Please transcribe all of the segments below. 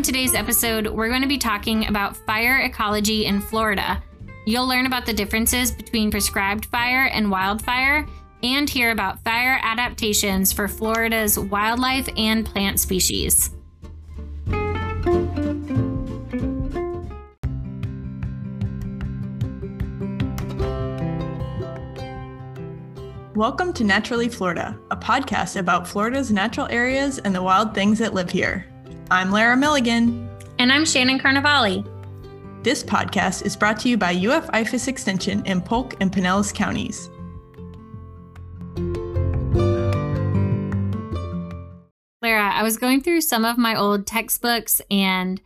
On today's episode, we're going to be talking about fire ecology in Florida. You'll learn about the differences between prescribed fire and wildfire and hear about fire adaptations for Florida's wildlife and plant species. Welcome to Naturally Florida, a podcast about Florida's natural areas and the wild things that live here. I'm Lara Milligan. And I'm Shannon Carnevale. This podcast is brought to you by UF IFAS Extension in Polk and Pinellas counties. Lara, I was going through some of my old textbooks and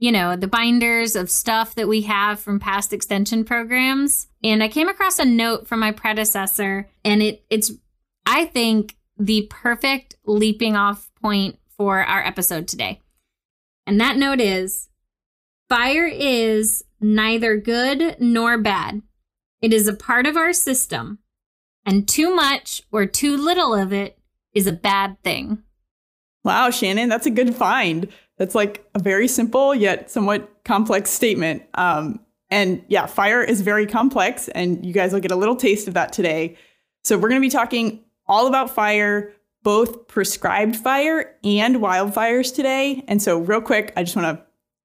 you know, the binders of stuff that we have from past extension programs. And I came across a note from my predecessor, and it it's I think the perfect leaping off point for our episode today. And that note is fire is neither good nor bad. It is a part of our system, and too much or too little of it is a bad thing. Wow, Shannon, that's a good find. That's like a very simple yet somewhat complex statement. Um, and yeah, fire is very complex, and you guys will get a little taste of that today. So, we're going to be talking all about fire, both prescribed fire and wildfires today. And so, real quick, I just want to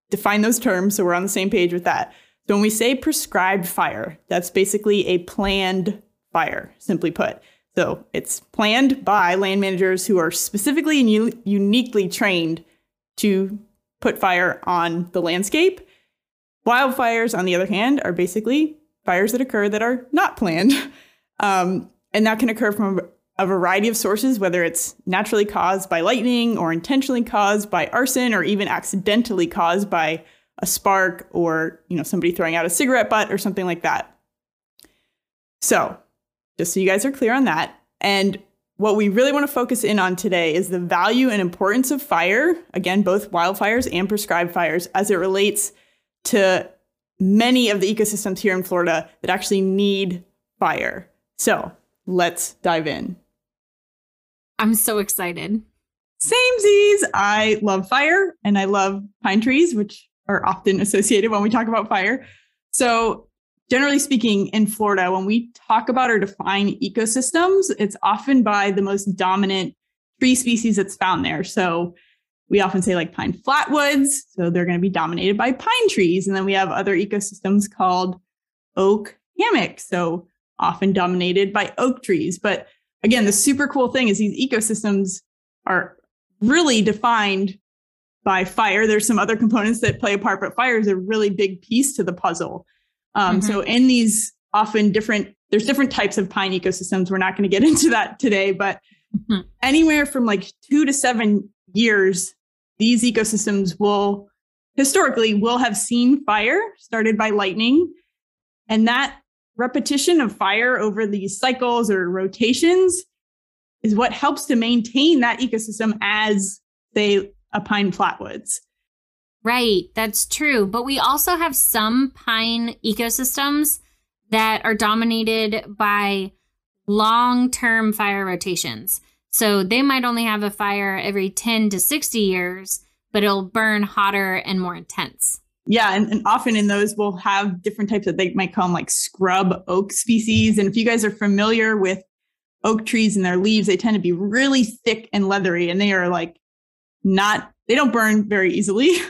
define those terms so we're on the same page with that. So, when we say prescribed fire, that's basically a planned fire, simply put. So, it's planned by land managers who are specifically and u- uniquely trained to put fire on the landscape. Wildfires, on the other hand, are basically fires that occur that are not planned. Um, and that can occur from a variety of sources, whether it's naturally caused by lightning or intentionally caused by arson or even accidentally caused by a spark or you know somebody throwing out a cigarette butt or something like that. So, just so you guys are clear on that. And what we really want to focus in on today is the value and importance of fire, again, both wildfires and prescribed fires, as it relates to many of the ecosystems here in Florida that actually need fire. So let's dive in. I'm so excited. Samesies. I love fire and I love pine trees, which are often associated when we talk about fire. So generally speaking, in Florida, when we talk about or define ecosystems, it's often by the most dominant tree species that's found there. So we often say like pine flatwoods. So they're going to be dominated by pine trees. And then we have other ecosystems called oak hammock. So often dominated by oak trees. But again, the super cool thing is these ecosystems are really defined by fire. There's some other components that play a part, but fire is a really big piece to the puzzle. Um, mm-hmm. So in these often different, there's different types of pine ecosystems. We're not going to get into that today, but mm-hmm. anywhere from like two to seven years, these ecosystems will historically will have seen fire started by lightning. And that repetition of fire over these cycles or rotations is what helps to maintain that ecosystem as, say, a pine flatwoods. Right, that's true. But we also have some pine ecosystems that are dominated by long term fire rotations. So they might only have a fire every 10 to 60 years, but it'll burn hotter and more intense. Yeah, and, and often in those we'll have different types that they might call them like scrub oak species. And if you guys are familiar with oak trees and their leaves, they tend to be really thick and leathery, and they are like not, they don't burn very easily.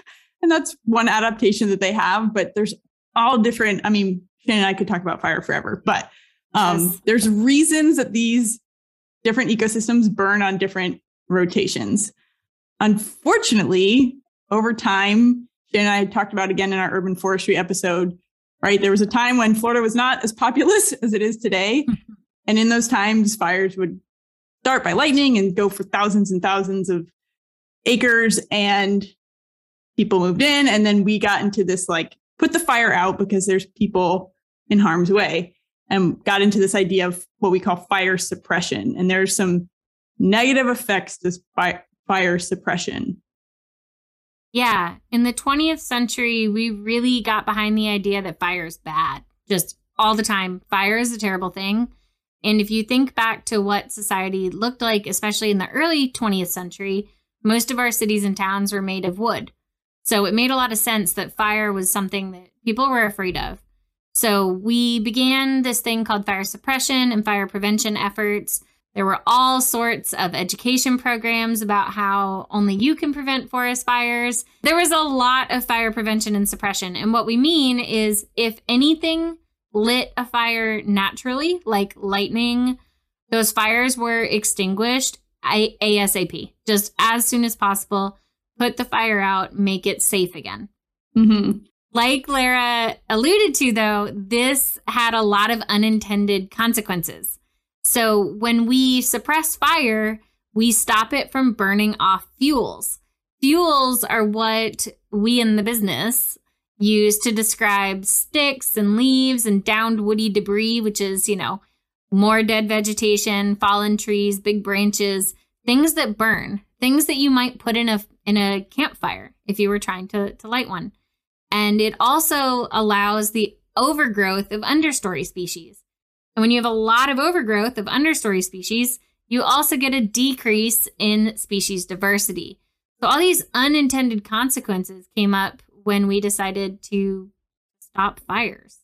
and that's one adaptation that they have but there's all different i mean Shane and i could talk about fire forever but um, yes. there's reasons that these different ecosystems burn on different rotations unfortunately over time shannon and i talked about again in our urban forestry episode right? There was a time when florida was not as populous as it is today. Mm-hmm. And in those times fires would start by lightning and go for thousands and thousands of acres and people moved in. And then we got into this like put the fire out because there's people in harm's way and got into this idea of what we call fire suppression. And there's some negative effects to fire suppression yeah in the 20th century we really got behind the idea that fire is bad just all the time fire is a terrible thing and if you think back to what society looked like especially in the early 20th century most of our cities and towns were made of wood So it made a lot of sense that fire was something that people were afraid of. So we began this thing called fire suppression and fire prevention efforts. There were all sorts of education programs about how only you can prevent forest fires. There was a lot of fire prevention and suppression. And what we mean is if anything lit a fire naturally, like lightning, those fires were extinguished ASAP, just as soon as possible. Put the fire out, make it safe again. Mm-hmm. Like Lara alluded to, though, this had a lot of unintended consequences. So when we suppress fire, we stop it from burning off fuels. Fuels are what we in the business use to describe sticks and leaves and downed woody debris, which is, you know, more dead vegetation, fallen trees, big branches, things that burn, things that you might put in a in a campfire if you were trying to, to light one. And it also allows the overgrowth of understory species. And when you have a lot of overgrowth of understory species, you also get a decrease in species diversity. So all these unintended consequences came up when we decided to stop fires.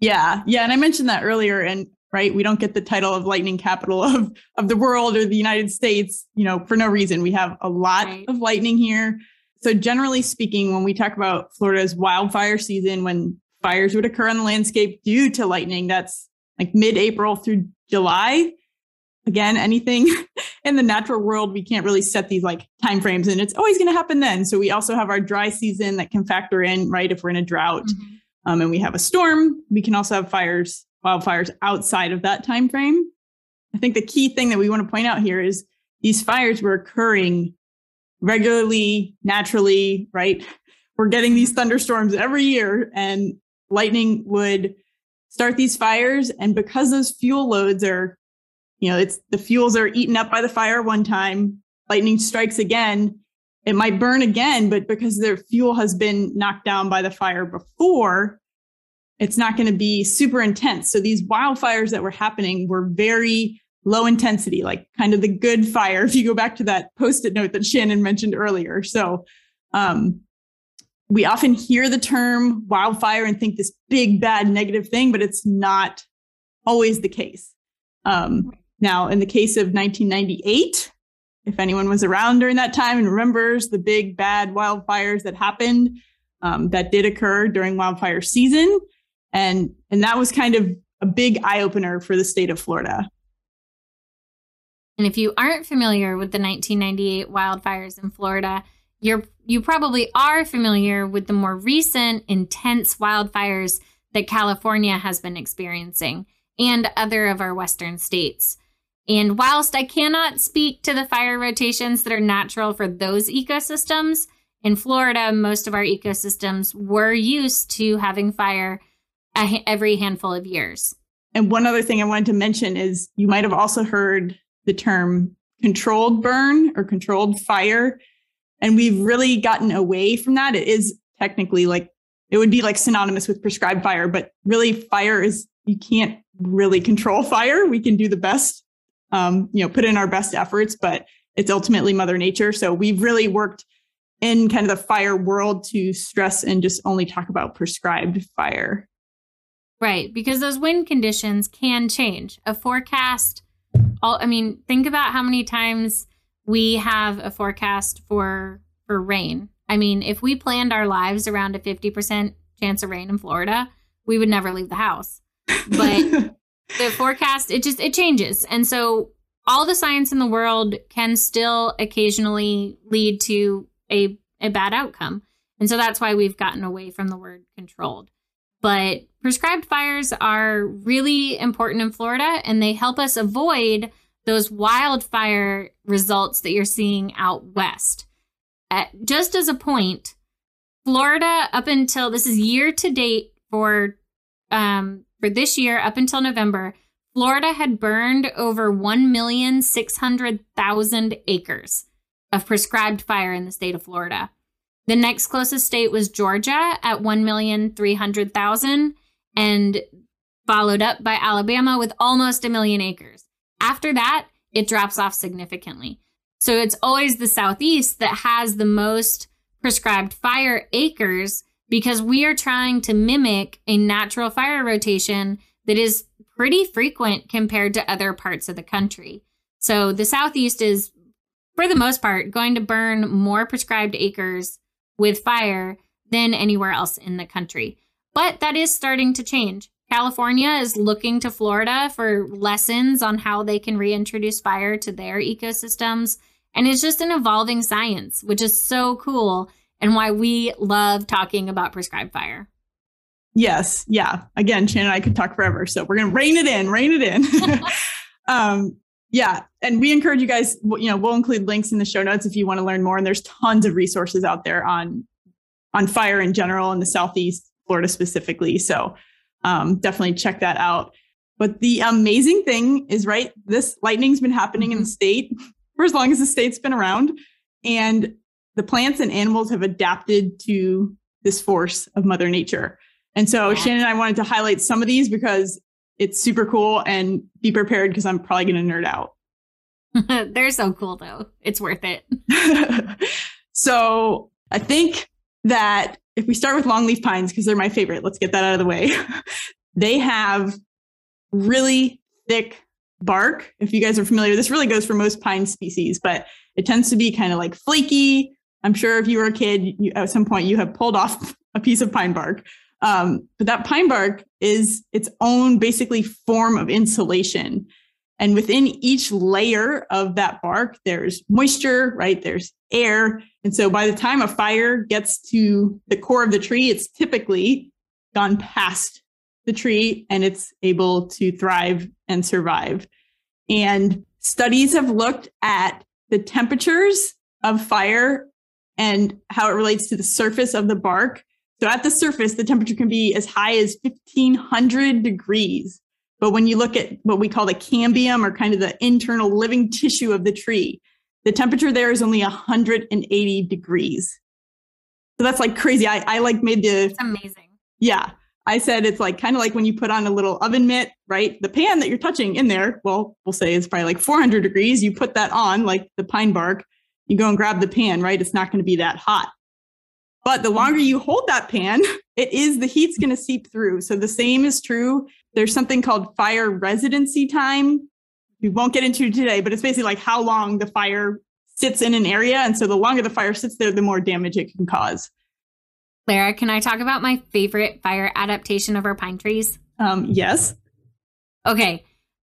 Yeah. Yeah. And I mentioned that earlier. And right, we don't get the title of lightning capital of, of the world or the United States, you know, for no reason. We have a lot right. of lightning here. So, generally speaking, when we talk about Florida's wildfire season, when fires would occur on the landscape due to lightning, that's like mid April through July. Again, anything in the natural world, we can't really set these like timeframes, and it's always going to happen then. So, we also have our dry season that can factor in, right? If we're in a drought mm-hmm. um, and we have a storm, we can also have fires, wildfires outside of that time frame. I think the key thing that we want to point out here is these fires were occurring regularly, naturally, right? We're getting these thunderstorms every year, and lightning would start these fires. And because those fuel loads are, you know, it's the fuels are eaten up by the fire one time, lightning strikes again. It might burn again, but because their fuel has been knocked down by the fire before, it's not going to be super intense. So these wildfires that were happening were very low intensity, like kind of the good fire. If you go back to that post it note that Shannon mentioned earlier. So, um, we often hear the term wildfire and think this big, bad, negative thing, but it's not always the case. Um, now, in the case of 1998, if anyone was around during that time and remembers the big, bad wildfires that happened, um, that did occur during wildfire season. And, and that was kind of a big eye opener for the state of Florida. And if you aren't familiar with the 1998 wildfires in Florida, you're you probably are familiar with the more recent intense wildfires that California has been experiencing and other of our western states. And whilst I cannot speak to the fire rotations that are natural for those ecosystems, in Florida, most of our ecosystems were used to having fire every handful of years. And one other thing I wanted to mention is you might have also heard the term controlled burn or controlled fire. And we've really gotten away from that. It is technically like, it would be like synonymous with prescribed fire, but really fire is, you can't really control fire. We can do the best, um, you know, put in our best efforts, but it's ultimately Mother Nature. So we've really worked in kind of the fire world to stress and just only talk about prescribed fire. Right, because those wind conditions can change. A forecast all I mean, think about how many times we have a forecast for for rain. I mean, if we planned our lives around a 50% chance of rain in Florida, we would never leave the house. But the forecast it just it changes. And so all the science in the world can still occasionally lead to a a bad outcome. And so that's why we've gotten away from the word controlled. But prescribed fires are really important in Florida and they help us avoid those wildfire results that you're seeing out west. At, just as a point, Florida up until this is year to date for um, for this year up until November, Florida had burned over 1,600,000 acres of prescribed fire in the state of Florida. The next closest state was Georgia at 1,300,000 and followed up by Alabama with almost a million acres. After that, it drops off significantly. So it's always the Southeast that has the most prescribed fire acres because we are trying to mimic a natural fire rotation that is pretty frequent compared to other parts of the country. So the Southeast is, for the most part, going to burn more prescribed acres with fire than anywhere else in the country. But that is starting to change. California is looking to Florida for lessons on how they can reintroduce fire to their ecosystems. And it's just an evolving science, which is so cool and why we love talking about prescribed fire. Yes. Yeah. Again, Shannon and I could talk forever. So we're going to rein it in, rein it in. um, yeah. And we encourage you guys, you know, we'll include links in the show notes if you want to learn more. And there's tons of resources out there on, on fire in general in the Southeast, Florida specifically. So um, definitely check that out. But the amazing thing is, right, this lightning's been happening mm-hmm. in the mm-hmm. state for as long as the state's been around. And the plants and animals have adapted to this force of Mother Nature. And so yeah. Shannon and I wanted to highlight some of these because it's super cool and be prepared because I'm probably going to nerd out. They're so cool though. It's worth it. so I think that if we start with longleaf pines, because they're my favorite, let's get that out of the way. they have really thick bark. If you guys are familiar, this really goes for most pine species, but it tends to be kind of like flaky. I'm sure if you were a kid, you, at some point you have pulled off a piece of pine bark. Um, but that pine bark is its own basically form of insulation. And within each layer of that bark, there's moisture, right? There's air. And so by the time a fire gets to the core of the tree, it's typically gone past the tree and it's able to thrive and survive. And studies have looked at the temperatures of fire and how it relates to the surface of the bark. So at the surface, the temperature can be as high as 1500 degrees. But when you look at what we call the cambium or kind of the internal living tissue of the tree, the temperature there is only 180 degrees. So that's like crazy. I, I like made the. It's amazing. Yeah. I said it's like kind of like when you put on a little oven mitt, right? The pan that you're touching in there, well, we'll say it's probably like 400 degrees. You put that on, like the pine bark, you go and grab the pan, right? It's not going to be that hot. But the longer you hold that pan, it is the heat's going to seep through. So the same is true. There's something called fire residency time. We won't get into today, but it's basically like how long the fire sits in an area. And so the longer the fire sits there, the more damage it can cause. Clara, can I talk about my favorite fire adaptation of our pine trees? Um, yes. Okay.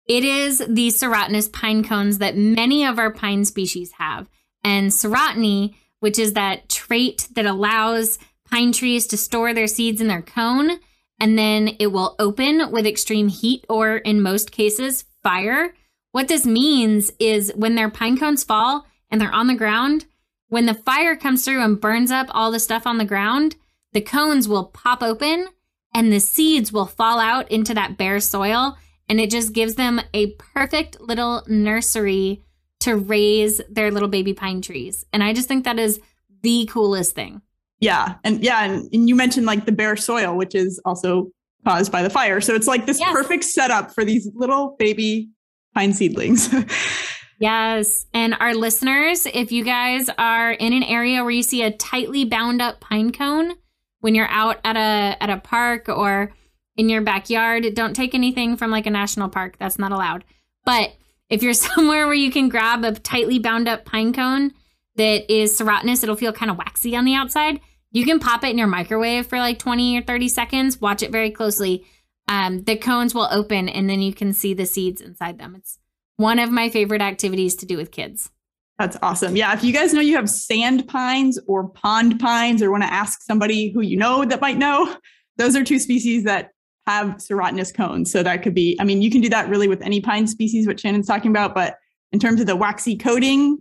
It is the serotinous pine cones that many of our pine species have. And serotiny which is that trait that allows pine trees to store their seeds in their cone and then it will open with extreme heat or, in most cases, fire. What this means is when their pine cones fall and they're on the ground, when the fire comes through and burns up all the stuff on the ground, the cones will pop open and the seeds will fall out into that bare soil. And it just gives them a perfect little nursery to raise their little baby pine trees. And I just think that is the coolest thing. Yeah. And yeah, and, and you mentioned like the bare soil, which is also caused by the fire. So it's like this yes. perfect setup for these little baby pine seedlings. yes. And our listeners, if you guys are in an area where you see a tightly bound up pine cone when you're out at a at a park or in your backyard, don't take anything from like a national park. That's not allowed. But if you're somewhere where you can grab a tightly bound up pine cone that is serotinous, it'll feel kind of waxy on the outside. You can pop it in your microwave for like 20 or 30 seconds. Watch it very closely. Um, the cones will open and then you can see the seeds inside them. It's one of my favorite activities to do with kids. That's awesome. Yeah. If you guys know you have sand pines or pond pines or want to ask somebody who you know that might know, those are two species that have serotinous cones. So that could be, I mean, you can do that really with any pine species, what Shannon's talking about. But in terms of the waxy coating,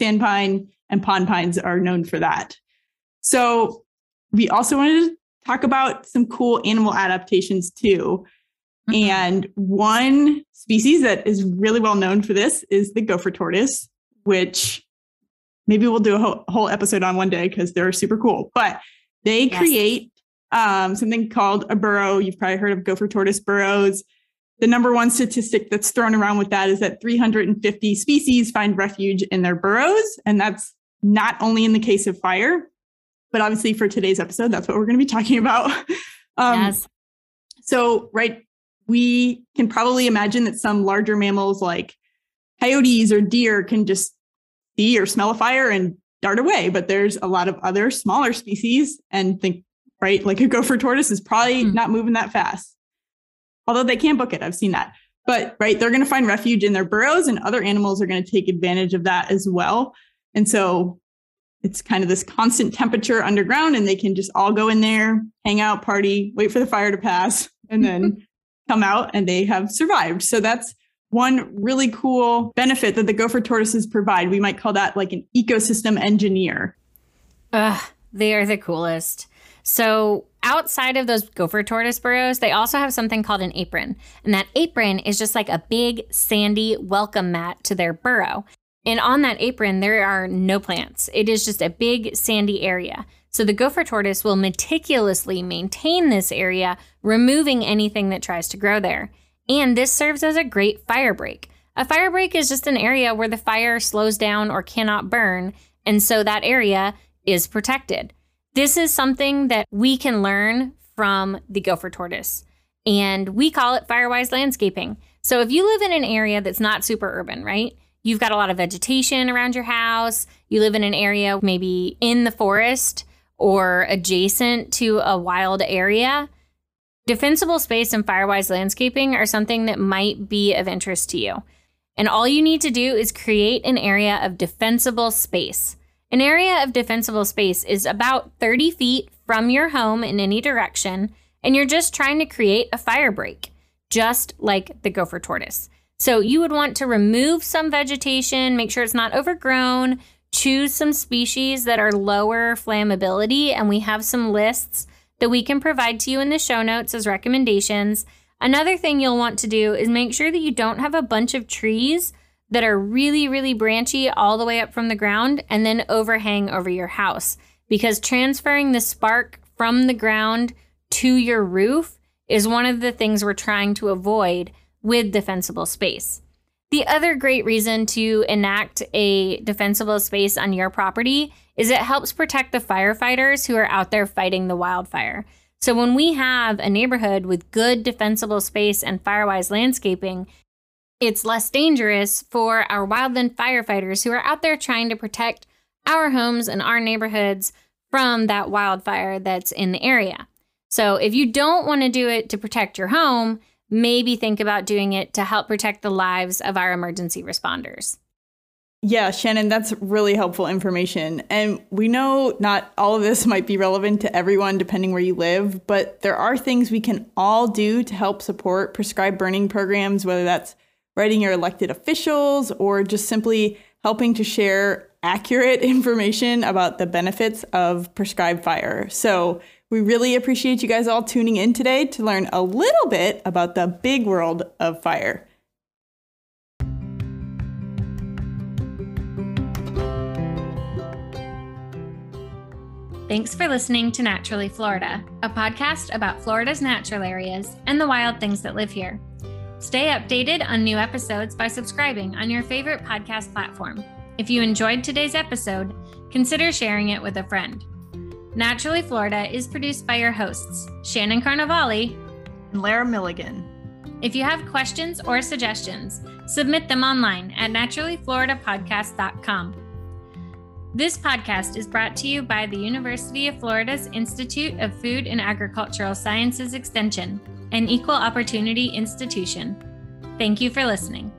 sand pine and pond pines are known for that. So we also wanted to talk about some cool animal adaptations too. Mm-hmm. And one species that is really well known for this is the gopher tortoise, which maybe we'll do a whole, whole episode on one day because they're super cool. But they yes. create um, something called a burrow. You've probably heard of gopher tortoise burrows. The number one statistic that's thrown around with that is that 350 species find refuge in their burrows. And that's not only in the case of fire, but obviously for today's episode, that's what we're going to be talking about. um, yes. So, right, we can probably imagine that some larger mammals like coyotes or deer can just see or smell a fire and dart away. But there's a lot of other smaller species and think, right, like a gopher tortoise is probably mm. not moving that fast. Although they can book it, I've seen that. But right, they're going to find refuge in their burrows, and other animals are going to take advantage of that as well. And so it's kind of this constant temperature underground, and they can just all go in there, hang out, party, wait for the fire to pass, and then come out and they have survived. So that's one really cool benefit that the gopher tortoises provide. We might call that like an ecosystem engineer. Ugh, they are the coolest. So, outside of those gopher tortoise burrows, they also have something called an apron. And that apron is just like a big sandy welcome mat to their burrow. And on that apron, there are no plants. It is just a big sandy area. So the gopher tortoise will meticulously maintain this area, removing anything that tries to grow there. And this serves as a great fire break. A fire break is just an area where the fire slows down or cannot burn, and so that area is protected. This is something that we can learn from the gopher tortoise, and we call it Firewise landscaping. So if you live in an area that's not super urban, right? You've got a lot of vegetation around your house, you live in an area maybe in the forest or adjacent to a wild area Defensible space and Firewise landscaping are something that might be of interest to you. And all you need to do is create an area of defensible space. An area of defensible space is about 30 feet from your home in any direction, and you're just trying to create a fire break, just like the gopher tortoise. So you would want to remove some vegetation, make sure it's not overgrown, choose some species that are lower flammability, and we have some lists that we can provide to you in the show notes as recommendations. Another thing you'll want to do is make sure that you don't have a bunch of trees that are really, really branchy all the way up from the ground and then overhang over your house. Because transferring the spark from the ground to your roof is one of the things we're trying to avoid with defensible space. The other great reason to enact a defensible space on your property is it helps protect the firefighters who are out there fighting the wildfire. So when we have a neighborhood with good defensible space and firewise landscaping, it's less dangerous for our wildland firefighters who are out there trying to protect our homes and our neighborhoods from that wildfire that's in the area. So if you don't want to do it to protect your home, maybe think about doing it to help protect the lives of our emergency responders. Yeah, Shannon, that's really helpful information. And we know not all of this might be relevant to everyone depending where you live, but there are things we can all do to help support prescribed burning programs, whether that's writing your elected officials or just simply helping to share accurate information about the benefits of prescribed fire. So, we really appreciate you guys all tuning in today to learn a little bit about the big world of fire. Thanks for listening to Naturally Florida, a podcast about Florida's natural areas and the wild things that live here. Stay updated on new episodes by subscribing on your favorite podcast platform. If you enjoyed today's episode, consider sharing it with a friend. Naturally Florida is produced by your hosts, Shannon Carnevale and Lara Milligan. If you have questions or suggestions, submit them online at naturallyfloridapodcast.com. This podcast is brought to you by the University of Florida's Institute of Food and Agricultural Sciences Extension, an equal opportunity institution. Thank you for listening.